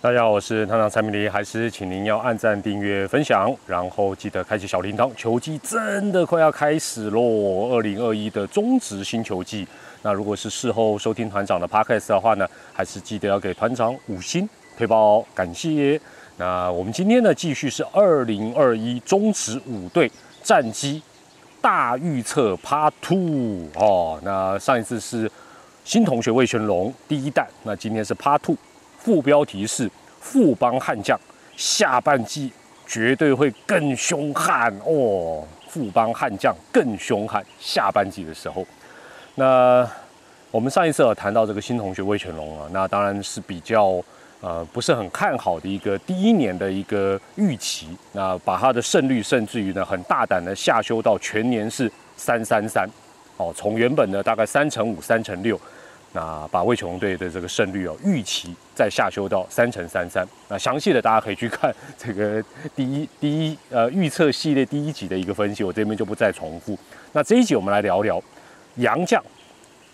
大家好，我是团长蔡明黎，还是请您要按赞、订阅、分享，然后记得开启小铃铛。球季真的快要开始喽，二零二一的中职新球季。那如果是事后收听团长的 podcast 的话呢，还是记得要给团长五星推包，感谢。那我们今天呢，继续是二零二一中职五队战绩大预测 Part Two 哦。那上一次是新同学魏全龙第一弹，那今天是 Part Two。副标题是富邦悍将，下半季绝对会更凶悍哦。富邦悍将更凶悍，下半季的时候，那我们上一次有谈到这个新同学魏全龙啊，那当然是比较呃不是很看好的一个第一年的一个预期，那把他的胜率甚至于呢很大胆的下修到全年是三三三哦，从原本的大概三乘五、三乘六。那把魏琼队的这个胜率哦，预期再下修到三乘三三。那详细的大家可以去看这个第一第一呃预测系列第一集的一个分析，我这边就不再重复。那这一集我们来聊聊杨将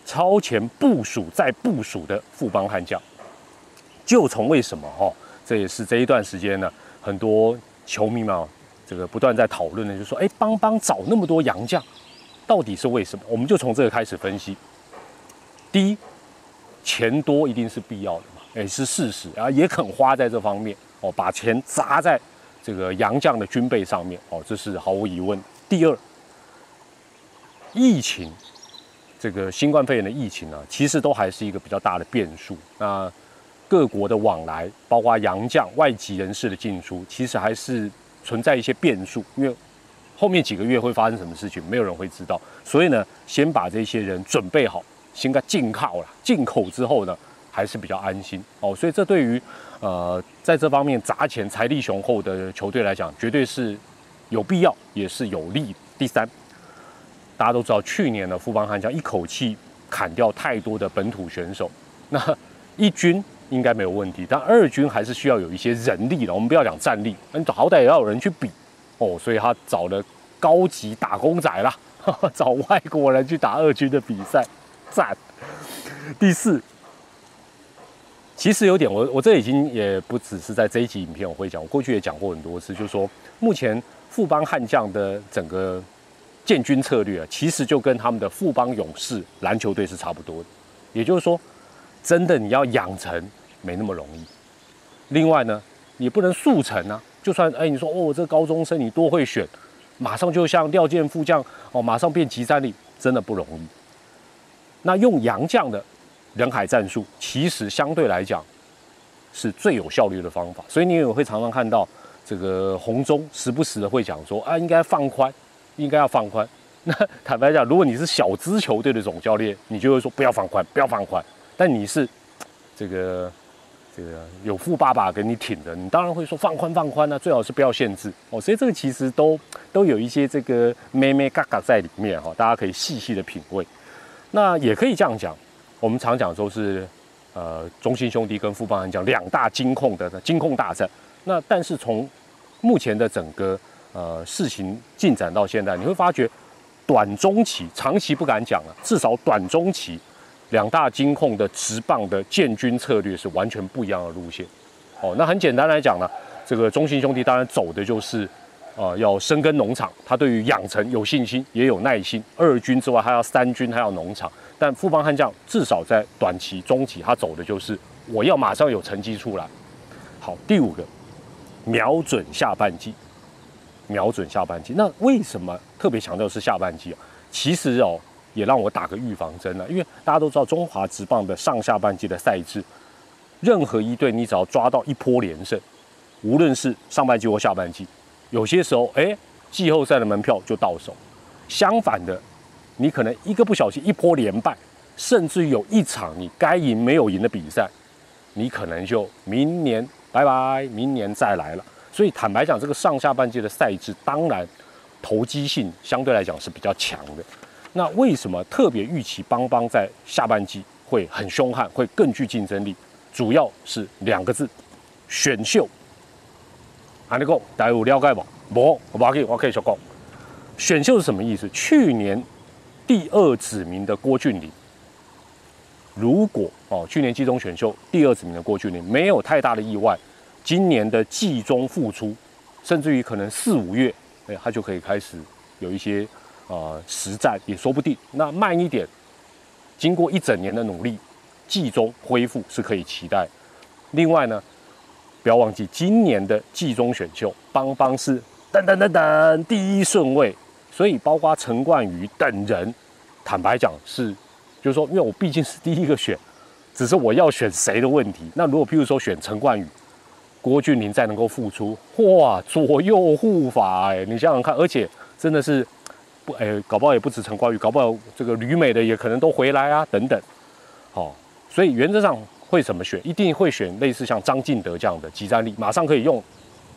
超前部署再部署的富邦悍将，就从为什么哈，这也是这一段时间呢，很多球迷们这个不断在讨论的，就说哎，邦邦找那么多杨将，到底是为什么？我们就从这个开始分析。第一，钱多一定是必要的嘛，也是事实啊，也肯花在这方面哦，把钱砸在这个洋将的军备上面哦，这是毫无疑问。第二，疫情，这个新冠肺炎的疫情呢，其实都还是一个比较大的变数。那各国的往来，包括洋将、外籍人士的进出，其实还是存在一些变数，因为后面几个月会发生什么事情，没有人会知道。所以呢，先把这些人准备好。先该进口了，进口之后呢，还是比较安心哦。所以这对于呃在这方面砸钱、财力雄厚的球队来讲，绝对是有必要，也是有利。第三，大家都知道，去年的富邦悍将一口气砍掉太多的本土选手，那一军应该没有问题，但二军还是需要有一些人力的。我们不要讲战力，你好歹也要有人去比哦。所以他找了高级打工仔啦，找外国人去打二军的比赛。赞。第四，其实有点，我我这已经也不只是在这一集影片我会讲，我过去也讲过很多次，就是说目前富邦悍将的整个建军策略啊，其实就跟他们的富邦勇士篮球队是差不多的。也就是说，真的你要养成没那么容易。另外呢，也不能速成啊。就算哎，你说哦，这高中生你多会选，马上就像廖健富将哦，马上变集战力，真的不容易。那用洋将的人海战术，其实相对来讲是最有效率的方法。所以你也会常常看到这个红中时不时的会讲说啊，应该放宽，应该要放宽。那坦白讲，如果你是小资球队的总教练，你就会说不要放宽，不要放宽。但你是这个这个有富爸爸给你挺的，你当然会说放宽放宽呢，最好是不要限制哦。所以这个其实都都有一些这个咩咩嘎嘎在里面哈，大家可以细细的品味。那也可以这样讲，我们常讲说是，呃，中信兄弟跟富邦悍将两大金控的金控大战。那但是从目前的整个呃事情进展到现在，你会发觉短中期、长期不敢讲了，至少短中期两大金控的直棒的建军策略是完全不一样的路线。哦，那很简单来讲呢，这个中信兄弟当然走的就是。啊，要深耕农场，他对于养成有信心，也有耐心。二军之外，还要三军，还要农场。但富邦悍将至少在短期、中期，他走的就是我要马上有成绩出来。好，第五个，瞄准下半季，瞄准下半季。那为什么特别强调是下半季啊？其实哦，也让我打个预防针了，因为大家都知道中华职棒的上下半季的赛制，任何一队你只要抓到一波连胜，无论是上半季或下半季。有些时候，哎，季后赛的门票就到手。相反的，你可能一个不小心一波连败，甚至有一场你该赢没有赢的比赛，你可能就明年拜拜，明年再来了。所以坦白讲，这个上下半季的赛制，当然投机性相对来讲是比较强的。那为什么特别预期邦邦在下半季会很凶悍，会更具竞争力？主要是两个字：选秀。安尼讲，大家有了解不？无，我可以，我可以说讲，选秀是什么意思？去年第二指名的郭俊麟，如果哦去年季中选秀第二指名的郭俊麟没有太大的意外，今年的季中复出，甚至于可能四五月，哎，他就可以开始有一些呃实战也说不定。那慢一点，经过一整年的努力，季中恢复是可以期待。另外呢，不要忘记今年的季中选秀，邦邦是等等等等第一顺位，所以包括陈冠宇等人，坦白讲是，就是说，因为我毕竟是第一个选，只是我要选谁的问题。那如果譬如说选陈冠宇。郭俊麟再能够复出，哇，左右护法哎，你想想看，而且真的是不哎，搞不好也不止陈冠宇，搞不好这个旅美的也可能都回来啊，等等。好，所以原则上会怎么选，一定会选类似像张进德这样的集战力，马上可以用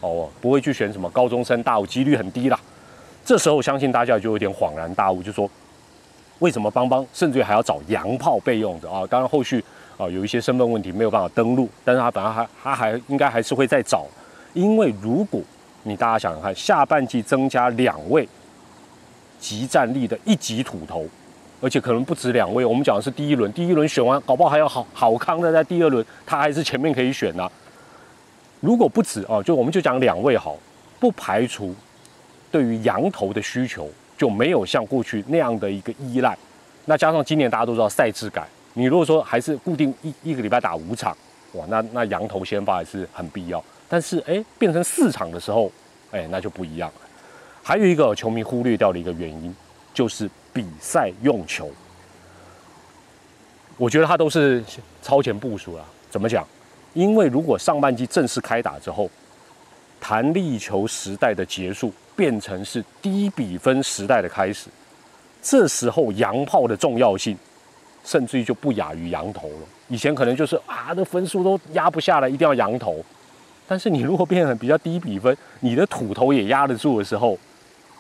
哦，不会去选什么高中生大五，几率很低啦。这时候相信大家就有点恍然大悟，就说为什么邦邦甚至于还要找洋炮备用的啊？当然后续。啊，有一些身份问题没有办法登录，但是他本来还他还应该还是会再找，因为如果你大家想想看，下半季增加两位集战力的一级土头，而且可能不止两位，我们讲的是第一轮，第一轮选完，搞不好还有好好康的在第二轮，他还是前面可以选呢。如果不止啊，就我们就讲两位好，不排除对于羊头的需求就没有像过去那样的一个依赖，那加上今年大家都知道赛制改。你如果说还是固定一一个礼拜打五场，哇，那那羊头先发还是很必要。但是哎，变成四场的时候，哎，那就不一样了。还有一个球迷忽略掉的一个原因，就是比赛用球。我觉得他都是超前部署了。怎么讲？因为如果上半季正式开打之后，弹力球时代的结束，变成是低比分时代的开始，这时候洋炮的重要性。甚至于就不亚于羊头了。以前可能就是啊，那分数都压不下来，一定要羊头。但是你如果变成比较低比分，你的土头也压得住的时候，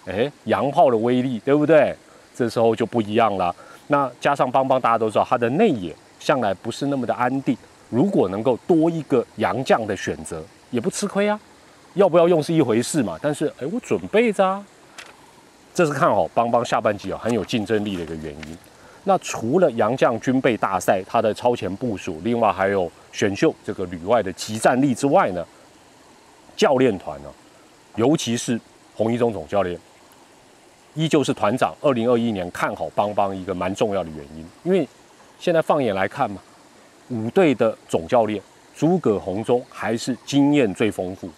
哎，洋炮的威力，对不对？这时候就不一样了。那加上邦邦，大家都知道他的内野向来不是那么的安定。如果能够多一个洋将的选择，也不吃亏啊。要不要用是一回事嘛，但是哎，我准备着啊。这是看好邦邦下半季啊很有竞争力的一个原因。那除了洋将军备大赛，他的超前部署，另外还有选秀这个旅外的集战力之外呢，教练团呢，尤其是红一中总教练，依旧是团长。二零二一年看好邦邦一个蛮重要的原因，因为现在放眼来看嘛，五队的总教练诸葛洪中还是经验最丰富。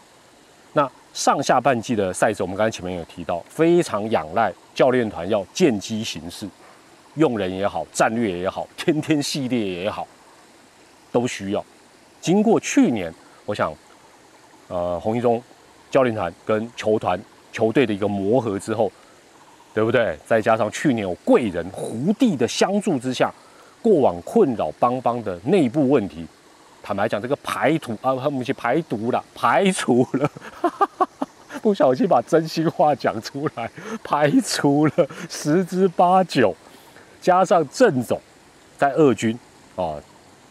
那上下半季的赛事，我们刚才前面有提到，非常仰赖教练团要见机行事。用人也好，战略也好，天天系列也好，都需要。经过去年，我想，呃，洪一中教练团跟球团球队的一个磨合之后，对不对？再加上去年有贵人胡地的相助之下，过往困扰邦邦的内部问题，坦白讲，这个排毒啊，他们去排毒了，排除了，不小心把真心话讲出来，排除了 十之八九。加上郑总在二军啊，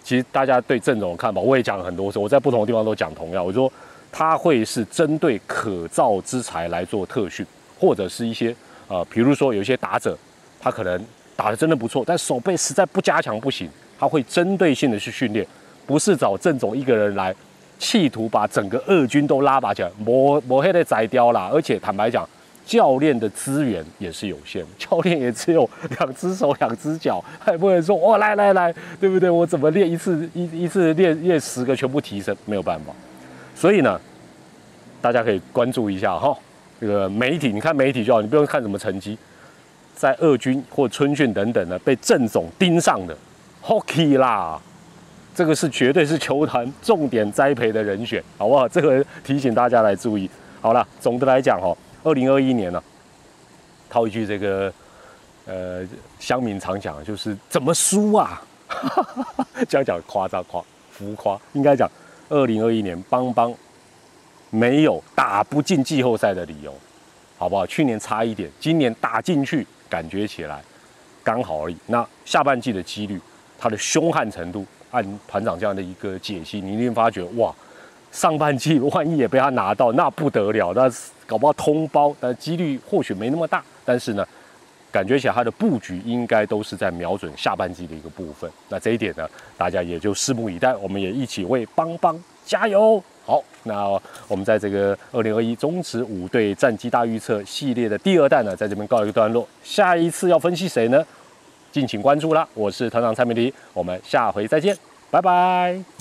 其实大家对郑总的看法，我也讲了很多次，我在不同的地方都讲同样。我说他会是针对可造之材来做特训，或者是一些呃，比如说有些打者，他可能打的真的不错，但手背实在不加强不行，他会针对性的去训练，不是找郑总一个人来，企图把整个二军都拉拔起来，磨磨黑的宰雕啦。而且坦白讲。教练的资源也是有限，教练也只有两只手两只脚，还不能说哦来来来，对不对？我怎么练一次一一次练练十个全部提升，没有办法。所以呢，大家可以关注一下哈，这个媒体，你看媒体就好，你不用看什么成绩，在二军或春训等等的被郑总盯上的，hockey 啦，这个是绝对是球团重点栽培的人选，好不好？这个提醒大家来注意。好了，总的来讲哈。二零二一年呢，套一句这个，呃，乡民常讲，就是怎么输啊？这样讲夸张夸浮夸，应该讲二零二一年邦邦没有打不进季后赛的理由，好不好？去年差一点，今年打进去，感觉起来刚好而已。那下半季的几率，它的凶悍程度，按团长这样的一个解析，你一定发觉哇，上半季万一也被他拿到，那不得了，那。搞不好通包，但几率或许没那么大。但是呢，感觉起来它的布局应该都是在瞄准下半季的一个部分。那这一点呢，大家也就拭目以待。我们也一起为邦邦加油。好，那我们在这个二零二一中职五队战绩大预测系列的第二弹呢，在这边告一个段落。下一次要分析谁呢？敬请关注啦！我是团长蔡美迪，我们下回再见，拜拜。